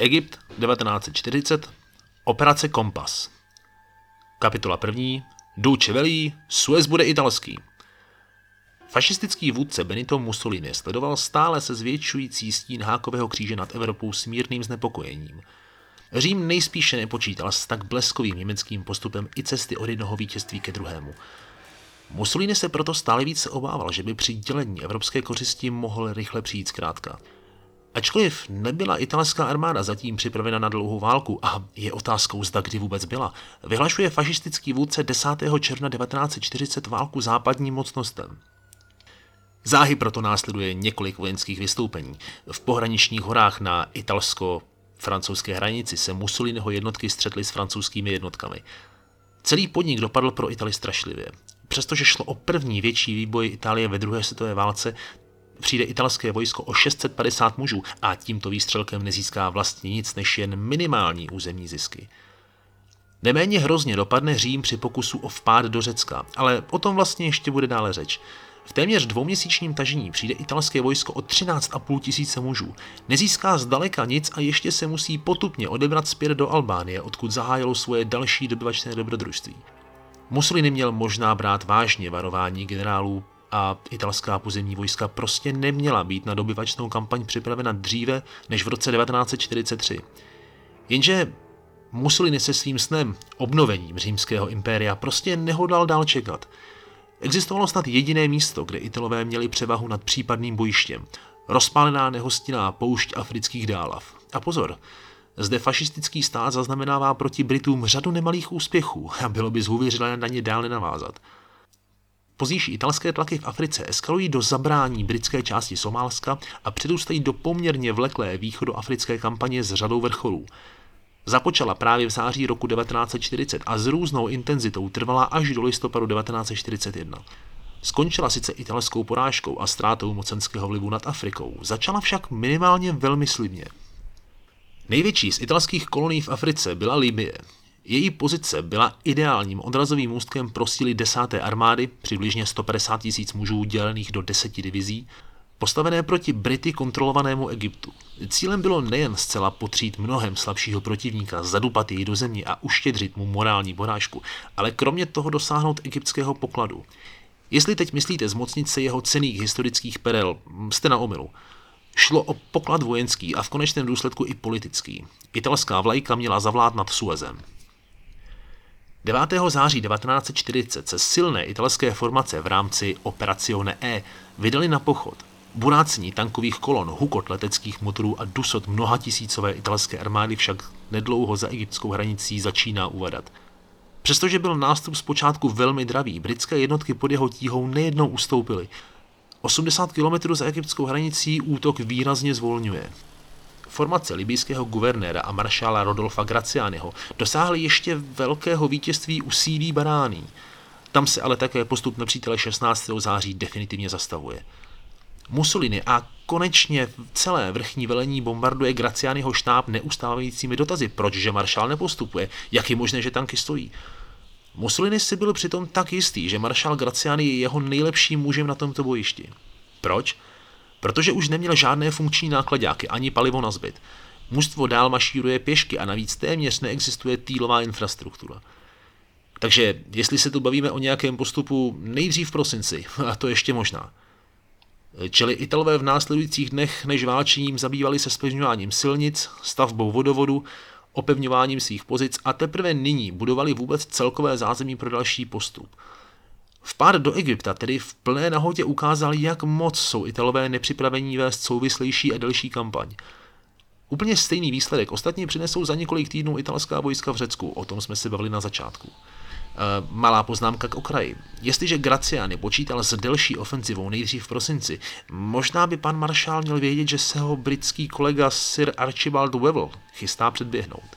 Egypt 1940, operace Kompas. Kapitola první, Duce velí, Suez bude italský. Fašistický vůdce Benito Mussolini sledoval stále se zvětšující stín hákového kříže nad Evropou s mírným znepokojením. Řím nejspíše nepočítal s tak bleskovým německým postupem i cesty od jednoho vítězství ke druhému. Mussolini se proto stále více obával, že by při dělení evropské kořisti mohl rychle přijít zkrátka. Ačkoliv nebyla italská armáda zatím připravena na dlouhou válku a je otázkou zda kdy vůbec byla, vyhlašuje fašistický vůdce 10. června 1940 válku západním mocnostem. Záhy proto následuje několik vojenských vystoupení. V pohraničních horách na italsko-francouzské hranici se Mussoliniho jednotky střetly s francouzskými jednotkami. Celý podnik dopadl pro Itali strašlivě. Přestože šlo o první větší výboj Itálie ve druhé světové válce, přijde italské vojsko o 650 mužů a tímto výstřelkem nezíská vlastně nic než jen minimální územní zisky. Neméně hrozně dopadne Řím při pokusu o vpád do Řecka, ale o tom vlastně ještě bude dále řeč. V téměř dvouměsíčním tažení přijde italské vojsko o 13,5 tisíce mužů. Nezíská zdaleka nic a ještě se musí potupně odebrat zpět do Albánie, odkud zahájilo svoje další dobyvačné dobrodružství. Mussolini měl možná brát vážně varování generálů a italská pozemní vojska prostě neměla být na dobyvačnou kampaň připravena dříve než v roce 1943. Jenže Mussolini se svým snem, obnovením římského impéria, prostě nehodlal dál čekat. Existovalo snad jediné místo, kde Italové měli převahu nad případným bojištěm. Rozpálená nehostinná poušť afrických dálav. A pozor, zde fašistický stát zaznamenává proti Britům řadu nemalých úspěchů a bylo by zhůvěřilé na ně dále navázat. Pozdější italské tlaky v Africe eskalují do zabrání britské části Somálska a předůstají do poměrně vleklé východoafrické kampaně s řadou vrcholů. Započala právě v září roku 1940 a s různou intenzitou trvala až do listopadu 1941. Skončila sice italskou porážkou a ztrátou mocenského vlivu nad Afrikou, začala však minimálně velmi slibně. Největší z italských kolonií v Africe byla Libye. Její pozice byla ideálním odrazovým můstkem pro síly desáté armády, přibližně 150 tisíc mužů dělených do deseti divizí, postavené proti Brity kontrolovanému Egyptu. Cílem bylo nejen zcela potřít mnohem slabšího protivníka, zadupat jej do země a uštědřit mu morální porážku, ale kromě toho dosáhnout egyptského pokladu. Jestli teď myslíte zmocnit se jeho cených historických perel, jste na omilu. Šlo o poklad vojenský a v konečném důsledku i politický. Italská vlajka měla zavládnat Suezem. 9. září 1940 se silné italské formace v rámci Operazione E vydali na pochod. Burácení tankových kolon, hukot leteckých motorů a dusot mnoha tisícové italské armády však nedlouho za egyptskou hranicí začíná uvadat. Přestože byl nástup zpočátku velmi dravý, britské jednotky pod jeho tíhou nejednou ustoupily. 80 km za egyptskou hranicí útok výrazně zvolňuje. Formace libijského guvernéra a maršála Rodolfa Gracianiho dosáhly ještě velkého vítězství u sídí Barány. Tam se ale také postup nepřítele 16. září definitivně zastavuje. Mussolini a konečně celé vrchní velení bombarduje Gracianiho štáb neustávajícími dotazy, proč že maršál nepostupuje, jak je možné, že tanky stojí. Mussolini si byl přitom tak jistý, že maršál Graciani je jeho nejlepším mužem na tomto bojišti. Proč? Protože už neměl žádné funkční nákladáky ani palivo na zbyt. Mužstvo dál mašíruje pěšky a navíc téměř neexistuje týlová infrastruktura. Takže jestli se tu bavíme o nějakém postupu nejdřív v prosinci, a to ještě možná. Čili Italové v následujících dnech než válčením zabývali se spevňováním silnic, stavbou vodovodu, opevňováním svých pozic a teprve nyní budovali vůbec celkové zázemí pro další postup. Vpád do Egypta tedy v plné nahotě ukázal, jak moc jsou Italové nepřipravení vést souvislejší a delší kampaň. Úplně stejný výsledek ostatně přinesou za několik týdnů italská vojska v Řecku, o tom jsme se bavili na začátku. E, malá poznámka k okraji. Jestliže Graciani počítal s delší ofenzivou nejdřív v prosinci, možná by pan maršál měl vědět, že se ho britský kolega Sir Archibald Wavell chystá předběhnout.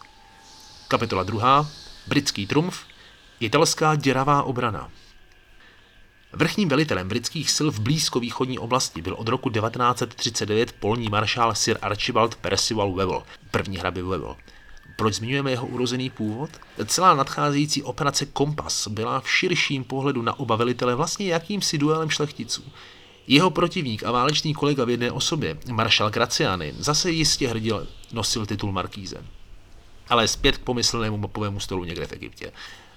Kapitola 2. Britský trumf. Italská děravá obrana. Vrchním velitelem britských sil v blízkovýchodní oblasti byl od roku 1939 polní maršál Sir Archibald Percival Wavell, první hrabě Wavell. Proč zmiňujeme jeho urozený původ? Celá nadcházející operace Kompas byla v širším pohledu na oba velitele vlastně jakýmsi duelem šlechticů. Jeho protivník a válečný kolega v jedné osobě, maršal Graciani, zase jistě hrdil nosil titul markíze. Ale zpět k pomyslnému mapovému stolu někde v Egyptě.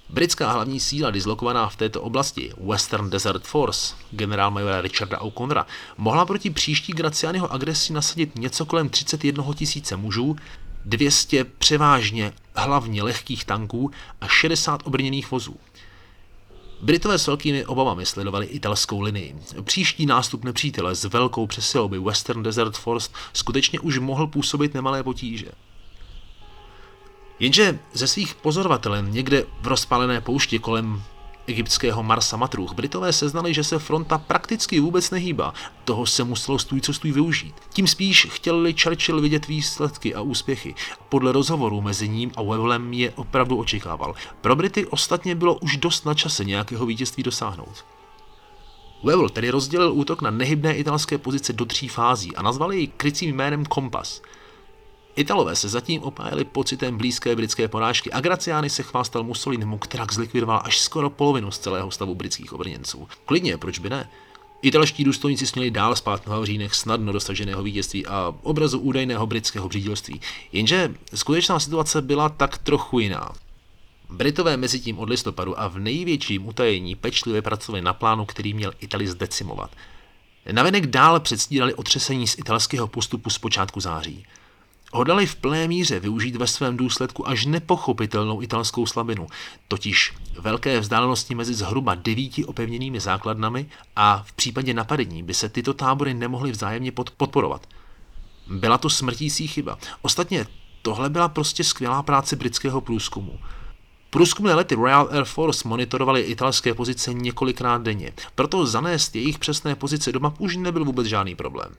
Britská hlavní síla dislokovaná v této oblasti, Western Desert Force, generál majora Richarda O'Connora, mohla proti příští Gracianiho agresi nasadit něco kolem 31 tisíce mužů, 200 převážně hlavně lehkých tanků a 60 obrněných vozů. Britové s velkými obavami sledovali italskou linii. Příští nástup nepřítele s velkou přesilou by Western Desert Force skutečně už mohl působit nemalé potíže. Jenže ze svých pozorovatelem někde v rozpálené poušti kolem egyptského Marsa Matruch Britové seznali, že se fronta prakticky vůbec nehýbá. Toho se muselo stůj co stůj využít. Tím spíš chtěli Churchill vidět výsledky a úspěchy. Podle rozhovoru mezi ním a Wevellem je opravdu očekával. Pro Brity ostatně bylo už dost na čase nějakého vítězství dosáhnout. Wevell tedy rozdělil útok na nehybné italské pozice do tří fází a nazval jej krycím jménem Kompas – Italové se zatím opájeli pocitem blízké britské porážky a Graciani se chvástal Mussolinimu, která zlikvidoval až skoro polovinu z celého stavu britských obrněnců. Klidně, proč by ne? Italští důstojníci směli dál spát na Havřínech snadno dosaženého vítězství a obrazu údajného britského břídilství. Jenže skutečná situace byla tak trochu jiná. Britové mezi tím od listopadu a v největším utajení pečlivě pracovali na plánu, který měl Itali zdecimovat. Navenek dál předstírali otřesení z italského postupu z počátku září hodlali v plné míře využít ve svém důsledku až nepochopitelnou italskou slabinu, totiž velké vzdálenosti mezi zhruba devíti opevněnými základnami a v případě napadení by se tyto tábory nemohly vzájemně podporovat. Byla to smrtící chyba. Ostatně tohle byla prostě skvělá práce britského průzkumu. Průzkumné lety Royal Air Force monitorovaly italské pozice několikrát denně, proto zanést jejich přesné pozice do map už nebyl vůbec žádný problém.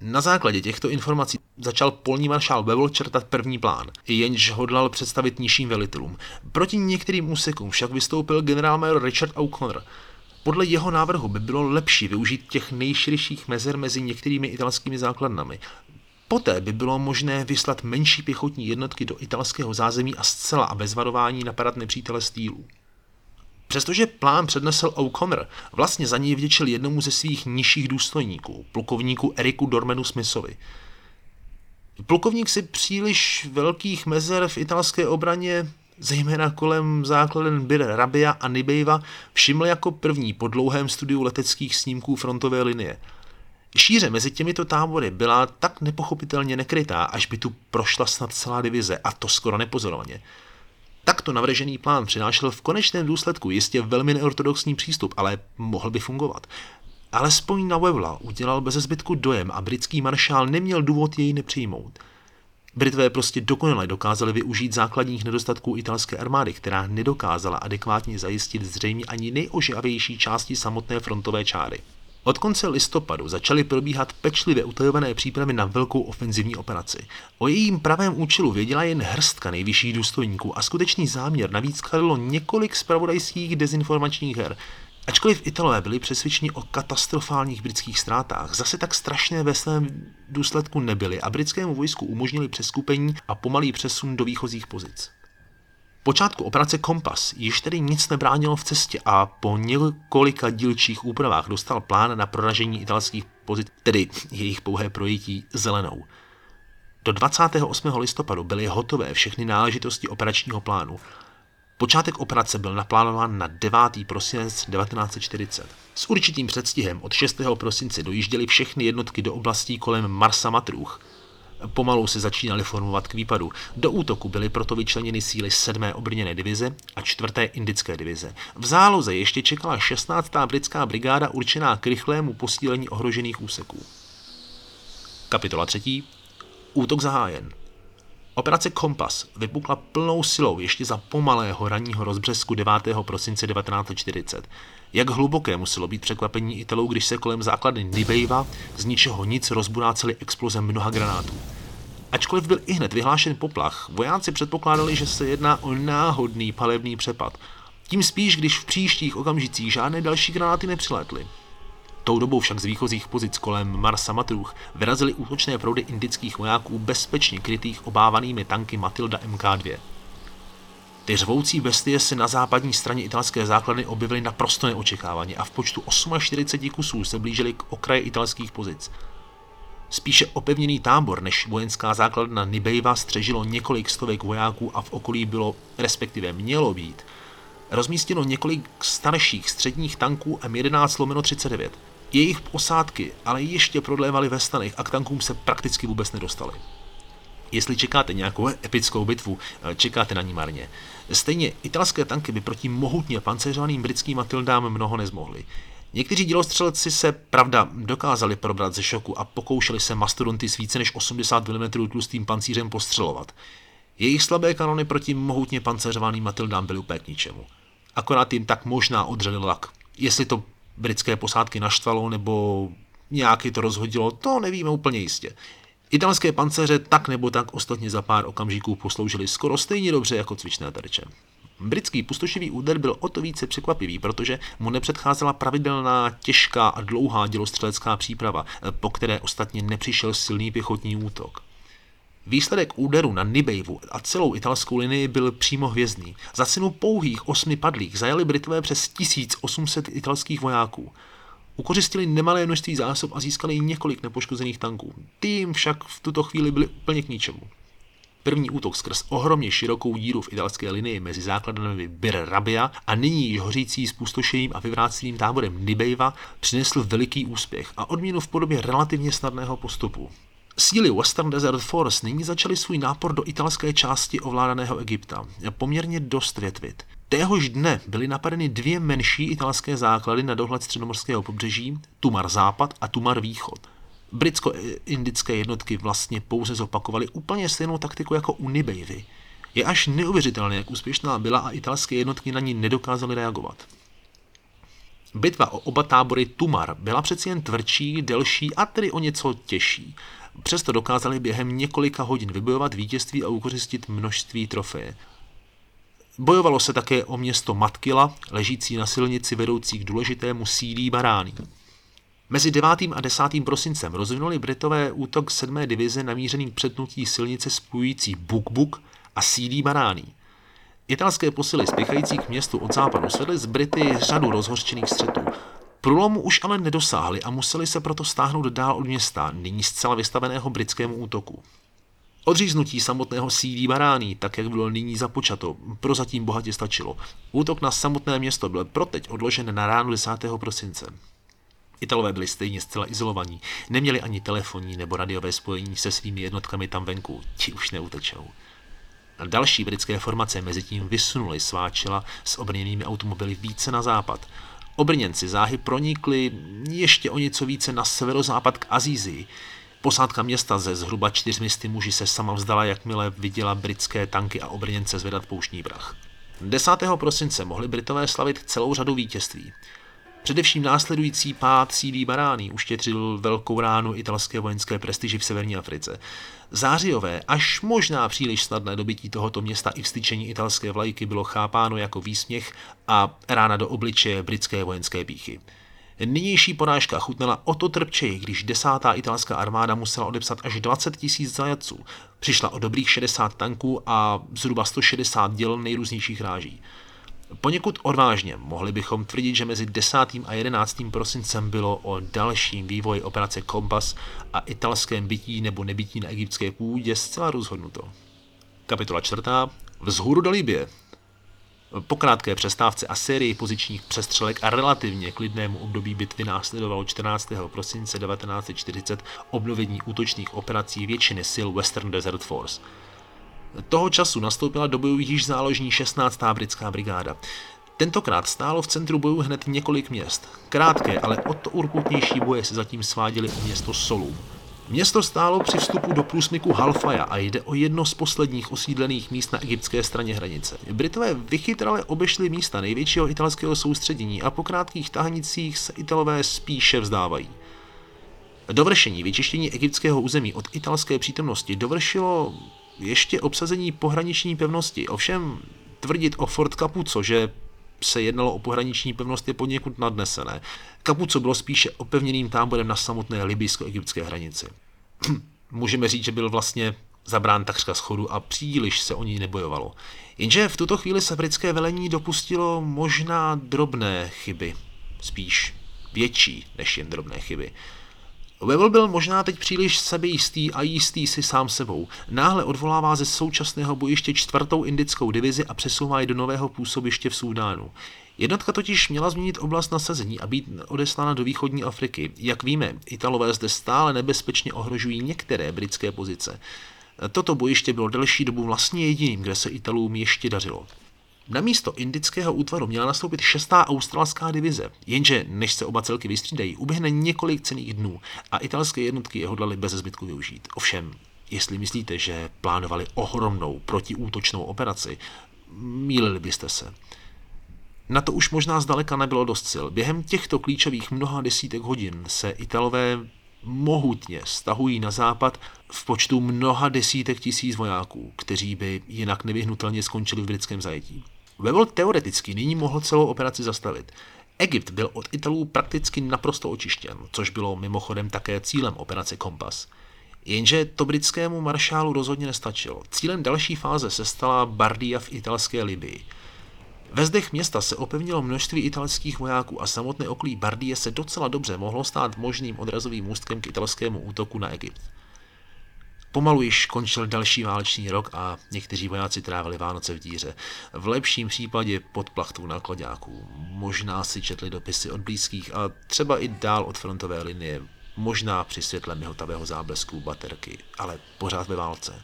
Na základě těchto informací začal polní maršál Bevel čertat první plán, jenž hodlal představit nižším velitelům. Proti některým úsekům však vystoupil generálmajor Richard O'Connor. Podle jeho návrhu by bylo lepší využít těch nejširších mezer mezi některými italskými základnami. Poté by bylo možné vyslat menší pěchotní jednotky do italského zázemí a zcela a bez varování napadat nepřítele týlu. Přestože plán přednesl O'Connor, vlastně za něj vděčil jednomu ze svých nižších důstojníků, plukovníku Eriku Dormenu Smithovi. Plukovník si příliš velkých mezer v italské obraně, zejména kolem základen Bir Rabia a Nibejva, všiml jako první po dlouhém studiu leteckých snímků frontové linie. Šíře mezi těmito tábory byla tak nepochopitelně nekrytá, až by tu prošla snad celá divize, a to skoro nepozorovaně. Takto navržený plán přinášel v konečném důsledku jistě velmi neortodoxní přístup, ale mohl by fungovat. Alespoň na Wevla udělal bez zbytku dojem a britský maršál neměl důvod jej nepřijmout. Britové prostě dokonale dokázali využít základních nedostatků italské armády, která nedokázala adekvátně zajistit zřejmě ani nejožavější části samotné frontové čáry. Od konce listopadu začaly probíhat pečlivě utajované přípravy na velkou ofenzivní operaci. O jejím pravém účelu věděla jen hrstka nejvyšších důstojníků a skutečný záměr navíc kladlo několik spravodajských dezinformačních her. Ačkoliv Italové byli přesvědčeni o katastrofálních britských ztrátách, zase tak strašné ve svém důsledku nebyly a britskému vojsku umožnili přeskupení a pomalý přesun do výchozích pozic počátku operace Kompas již tedy nic nebránilo v cestě a po několika dílčích úpravách dostal plán na proražení italských pozic, tedy jejich pouhé projití zelenou. Do 28. listopadu byly hotové všechny náležitosti operačního plánu. Počátek operace byl naplánován na 9. prosinec 1940. S určitým předstihem od 6. prosince dojížděly všechny jednotky do oblastí kolem Marsa Matruch – Pomalu se začínaly formovat k výpadu. Do útoku byly proto vyčleněny síly 7. obrněné divize a 4. indické divize. V záloze ještě čekala 16. britská brigáda určená k rychlému posílení ohrožených úseků. Kapitola 3. Útok zahájen. Operace Kompas vypukla plnou silou ještě za pomalého ranního rozbřesku 9. prosince 1940. Jak hluboké muselo být překvapení Italů, když se kolem základy Nibejva z ničeho nic rozburáceli explozem mnoha granátů. Ačkoliv byl i hned vyhlášen poplach, vojáci předpokládali, že se jedná o náhodný palebný přepad. Tím spíš, když v příštích okamžicích žádné další granáty nepřilétly. Tou dobou však z výchozích pozic kolem Marsa Matruch vyrazily útočné proudy indických vojáků bezpečně krytých obávanými tanky Matilda MK2. Ty řvoucí bestie se na západní straně italské základny objevily naprosto neočekávaně a v počtu 48 kusů se blížily k okraji italských pozic. Spíše opevněný tábor než vojenská základna Nibejva střežilo několik stovek vojáků a v okolí bylo, respektive mělo být, rozmístěno několik starších středních tanků M11 lomeno 39. Jejich posádky ale ještě prodlévaly ve stanech a k tankům se prakticky vůbec nedostali. Jestli čekáte nějakou epickou bitvu, čekáte na ní marně. Stejně italské tanky by proti mohutně pancéřovaným britským Matildám mnoho nezmohly. Někteří dělostřelci se, pravda, dokázali probrat ze šoku a pokoušeli se mastodonty s více než 80 mm tlustým pancířem postřelovat. Jejich slabé kanony proti mohutně pancéřovaným Matildám byly úplně k ničemu. Akorát jim tak možná odřeli lak. Jestli to britské posádky naštvalo nebo nějaký to rozhodilo, to nevíme úplně jistě. Italské panceře tak nebo tak ostatně za pár okamžiků posloužily skoro stejně dobře jako cvičné terče. Britský pustošivý úder byl o to více překvapivý, protože mu nepředcházela pravidelná, těžká a dlouhá dělostřelecká příprava, po které ostatně nepřišel silný pěchotní útok. Výsledek úderu na Nibejvu a celou italskou linii byl přímo hvězdný. Za cenu pouhých osmi padlých zajali Britové přes 1800 italských vojáků. Ukořistili nemalé množství zásob a získali několik nepoškozených tanků. Tým však v tuto chvíli byli úplně k ničemu. První útok skrz ohromně širokou díru v italské linii mezi základnami Bir Rabia a nyní již hořící spustošeným a vyvráceným táborem Nibejva přinesl veliký úspěch a odměnu v podobě relativně snadného postupu. Síly Western Desert Force nyní začaly svůj nápor do italské části ovládaného Egypta poměrně dost větvit. Téhož dne byly napadeny dvě menší italské základy na dohled středomorského pobřeží, Tumar Západ a Tumar Východ. Britsko-indické jednotky vlastně pouze zopakovaly úplně stejnou taktiku jako u Nibejvy. Je až neuvěřitelné, jak úspěšná byla a italské jednotky na ní nedokázaly reagovat. Bitva o oba tábory Tumar byla přeci jen tvrdší, delší a tedy o něco těžší. Přesto dokázali během několika hodin vybojovat vítězství a ukořistit množství trofeje. Bojovalo se také o město Matkila, ležící na silnici vedoucí k důležitému sídlí Barány. Mezi 9. a 10. prosincem rozvinuli Britové útok 7. divize namířený k přetnutí silnice spojující Buk-Buk a sídlí Barány. Italské posily spěchající k městu od západu svedly z Brity řadu rozhořčených střetů. Průlomu už ale nedosáhli a museli se proto stáhnout dál od města, nyní zcela vystaveného britskému útoku. Odříznutí samotného sídlí Barány, tak jak bylo nyní započato, prozatím bohatě stačilo. Útok na samotné město byl proteď odložen na ránu 10. prosince. Italové byli stejně zcela izolovaní, neměli ani telefonní nebo radiové spojení se svými jednotkami tam venku, ti už neutečou. Další britské formace mezi tím vysunuly svá čela s obrněnými automobily více na západ. Obrněnci záhy pronikli ještě o něco více na severozápad k Azízii. Posádka města ze zhruba čtyřmisty muži se sama vzdala, jakmile viděla britské tanky a obrněnce zvedat pouštní prach. 10. prosince mohli Britové slavit celou řadu vítězství. Především následující pád sídlí Barány uštětřil velkou ránu italské vojenské prestiži v severní Africe. Zářijové, až možná příliš snadné dobytí tohoto města i vstyčení italské vlajky bylo chápáno jako výsměch a rána do obličeje britské vojenské píchy. Nynější porážka chutnala o to trpčeji, když desátá italská armáda musela odepsat až 20 tisíc zajatců. Přišla o dobrých 60 tanků a zhruba 160 děl nejrůznějších ráží. Poněkud odvážně mohli bychom tvrdit, že mezi 10. a 11. prosincem bylo o dalším vývoji operace Kompas a italském bytí nebo nebytí na egyptské půdě zcela rozhodnuto. Kapitola 4. Vzhůru do Libie. Po krátké přestávce a sérii pozičních přestřelek a relativně klidnému období bitvy následovalo 14. prosince 1940 obnovení útočných operací většiny sil Western Desert Force – toho času nastoupila do bojů již záložní 16. britská brigáda. Tentokrát stálo v centru bojů hned několik měst. Krátké, ale o to urputnější boje se zatím sváděly o město Solů. Město stálo při vstupu do průsmyku Halfaja a jde o jedno z posledních osídlených míst na egyptské straně hranice. Britové vychytrale obešli místa největšího italského soustředění a po krátkých tahanicích se Italové spíše vzdávají. Dovršení vyčištění egyptského území od italské přítomnosti dovršilo ještě obsazení pohraniční pevnosti. Ovšem tvrdit o Fort Capuzzo, že se jednalo o pohraniční pevnost, je poněkud nadnesené. Capuzzo bylo spíše opevněným táborem na samotné libijsko-egyptské hranici. Můžeme říct, že byl vlastně zabrán takřka schodu a příliš se o ní nebojovalo. Jenže v tuto chvíli se britské velení dopustilo možná drobné chyby, spíš větší než jen drobné chyby. Wevel byl možná teď příliš sebejistý a jistý si sám sebou. Náhle odvolává ze současného bojiště čtvrtou indickou divizi a přesouvá ji do nového působiště v Súdánu. Jednotka totiž měla změnit oblast nasazení a být odeslána do východní Afriky. Jak víme, Italové zde stále nebezpečně ohrožují některé britské pozice. Toto bojiště bylo delší dobu vlastně jediným, kde se Italům ještě dařilo. Na místo indického útvaru měla nastoupit šestá australská divize, jenže než se oba celky vystřídají, uběhne několik cených dnů a italské jednotky je hodlali bez zbytku využít. Ovšem, jestli myslíte, že plánovali ohromnou protiútočnou operaci, mýlili byste se. Na to už možná zdaleka nebylo dost sil. Během těchto klíčových mnoha desítek hodin se Italové mohutně stahují na západ v počtu mnoha desítek tisíc vojáků, kteří by jinak nevyhnutelně skončili v britském zajetí. Wevel teoreticky nyní mohl celou operaci zastavit. Egypt byl od Italů prakticky naprosto očištěn, což bylo mimochodem také cílem operace Kompas. Jenže to britskému maršálu rozhodně nestačilo. Cílem další fáze se stala Bardia v italské Libii. Ve zdech města se opevnilo množství italských vojáků a samotné okolí Bardie se docela dobře mohlo stát možným odrazovým můstkem k italskému útoku na Egypt. Pomalu již končil další válečný rok a někteří vojáci trávili Vánoce v díře. V lepším případě pod plachtou nákladňáků. Možná si četli dopisy od blízkých a třeba i dál od frontové linie. Možná při světle mihotavého záblesku baterky, ale pořád ve válce.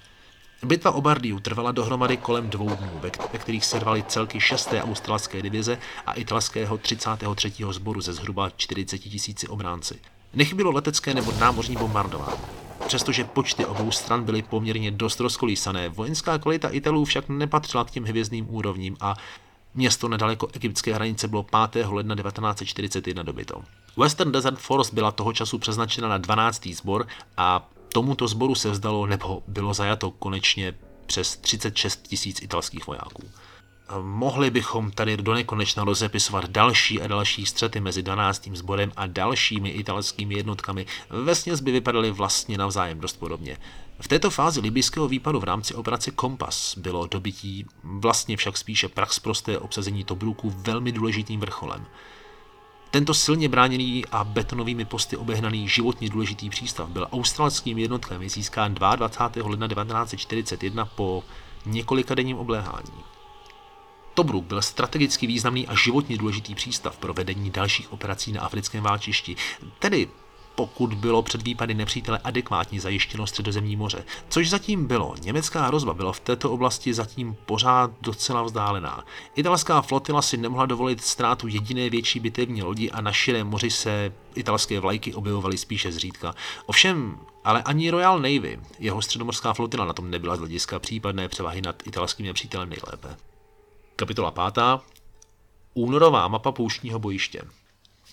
Bitva o Bardiu trvala dohromady kolem dvou dnů, ve kterých se rvaly celky 6. australské divize a italského 33. sboru ze zhruba 40 tisíci obránci. Nechybilo letecké nebo námořní bombardování. Přestože počty obou stran byly poměrně dost rozkolísané, vojenská kvalita Italů však nepatřila k těm hvězdným úrovním a město nedaleko egyptské hranice bylo 5. ledna 1941 dobyto. Western Desert Force byla toho času přeznačena na 12. sbor a tomuto sboru se vzdalo nebo bylo zajato konečně přes 36 tisíc italských vojáků. Mohli bychom tady do nekonečna rozepisovat další a další střety mezi 12. sborem a dalšími italskými jednotkami. Vesměs by vypadaly vlastně navzájem dost podobně. V této fázi libyského výpadu v rámci operace Kompas bylo dobytí vlastně však spíše prax prosté obsazení Tobruku velmi důležitým vrcholem. Tento silně bráněný a betonovými posty obehnaný životně důležitý přístav byl australským jednotkem získán 22. ledna 1941 po několika denním obléhání. Tobruk byl strategicky významný a životně důležitý přístav pro vedení dalších operací na africkém válčišti, tedy pokud bylo před výpady nepřítele adekvátně zajištěno středozemní moře, což zatím bylo. Německá hrozba byla v této oblasti zatím pořád docela vzdálená. Italská flotila si nemohla dovolit ztrátu jediné větší bitevní lodi a na širém moři se italské vlajky objevovaly spíše zřídka. Ovšem, ale ani Royal Navy, jeho středomorská flotila na tom nebyla z hlediska případné převahy nad italským nepřítelem nejlépe. Kapitola 5. Únorová mapa pouštního bojiště.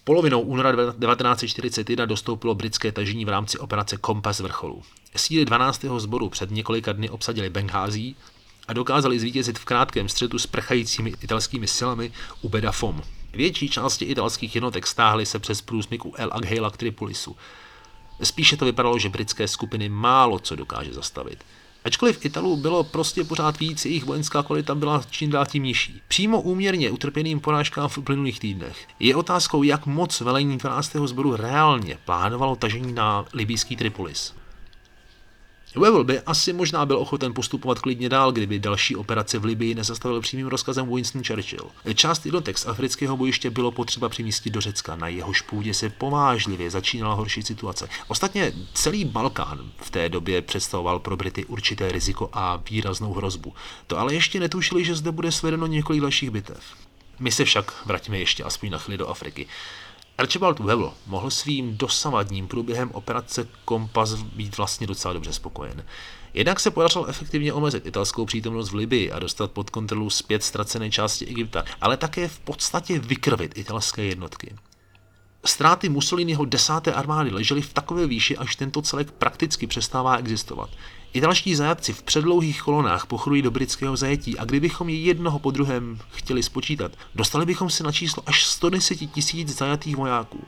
Polovinou února 1941 dostoupilo britské tažení v rámci operace Kompas vrcholu. Síly 12. sboru před několika dny obsadili Benghází a dokázali zvítězit v krátkém střetu s prchajícími italskými silami u Bedafom. Větší části italských jednotek stáhly se přes průsmyk u El Agheila k Tripolisu. Spíše to vypadalo, že britské skupiny málo co dokáže zastavit. Ačkoliv Italů bylo prostě pořád víc, jejich vojenská kvalita byla čím dál tím nižší. Přímo úměrně utrpěným porážkám v uplynulých týdnech. Je otázkou, jak moc velení 12. sboru reálně plánovalo tažení na libýský Tripolis. Webel by asi možná byl ochoten postupovat klidně dál, kdyby další operace v Libii nezastavil přímým rozkazem Winston Churchill. Část jednotek z afrického bojiště bylo potřeba přimístit do Řecka, na jehož půdě se povážlivě začínala horší situace. Ostatně celý Balkán v té době představoval pro Brity určité riziko a výraznou hrozbu. To ale ještě netušili, že zde bude svedeno několik dalších bitev. My se však vrátíme ještě aspoň na chvíli do Afriky. Archibald Webber mohl svým dosavadním průběhem operace Kompas být vlastně docela dobře spokojen. Jednak se podařilo efektivně omezit italskou přítomnost v Libii a dostat pod kontrolu zpět ztracené části Egypta, ale také v podstatě vykrvit italské jednotky. Ztráty Mussoliniho desáté armády ležely v takové výši, až tento celek prakticky přestává existovat. Italští zajatci v předlouhých kolonách pochodují do britského zajetí a kdybychom je jednoho po druhém chtěli spočítat, dostali bychom se na číslo až 110 tisíc zajatých vojáků.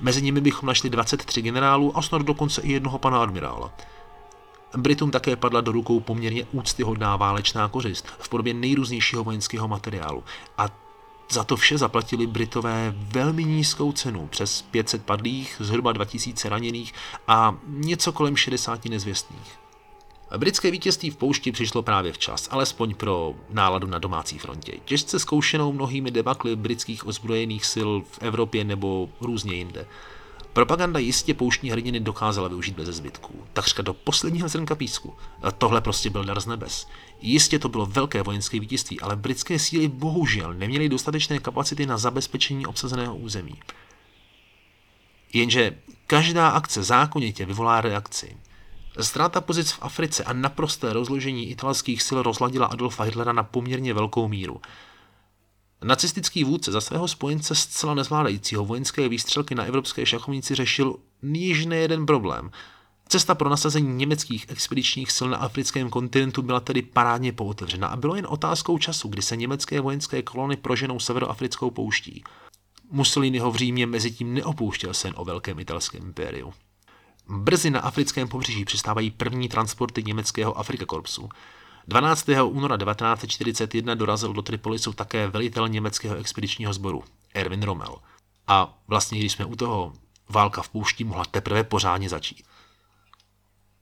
Mezi nimi bychom našli 23 generálů a snad dokonce i jednoho pana admirála. Britům také padla do rukou poměrně úctyhodná válečná kořist v podobě nejrůznějšího vojenského materiálu a za to vše zaplatili Britové velmi nízkou cenu, přes 500 padlých, zhruba 2000 raněných a něco kolem 60 nezvěstných. Britské vítězství v poušti přišlo právě včas, alespoň pro náladu na domácí frontě. Těžce zkoušenou mnohými debakly britských ozbrojených sil v Evropě nebo různě jinde. Propaganda jistě pouštní hrdiny dokázala využít bez zbytků, takřka do posledního zrnka písku. Tohle prostě byl dar z nebes. Jistě to bylo velké vojenské vítězství, ale britské síly bohužel neměly dostatečné kapacity na zabezpečení obsazeného území. Jenže každá akce zákonitě vyvolá reakci. Ztráta pozic v Africe a naprosté rozložení italských sil rozladila Adolfa Hitlera na poměrně velkou míru. Nacistický vůdce za svého spojence zcela nezvládajícího vojenské výstřelky na evropské šachovnici řešil již jeden problém. Cesta pro nasazení německých expedičních sil na africkém kontinentu byla tedy parádně pootevřena a bylo jen otázkou času, kdy se německé vojenské kolony proženou severoafrickou pouští. Mussoliniho v Římě mezi tím neopouštěl sen o velkém italském impériu. Brzy na africkém pobřeží přistávají první transporty německého Afrika Korpsu. 12. února 1941 dorazil do Tripolisu také velitel německého expedičního sboru, Erwin Rommel. A vlastně, když jsme u toho, válka v poušti mohla teprve pořádně začít.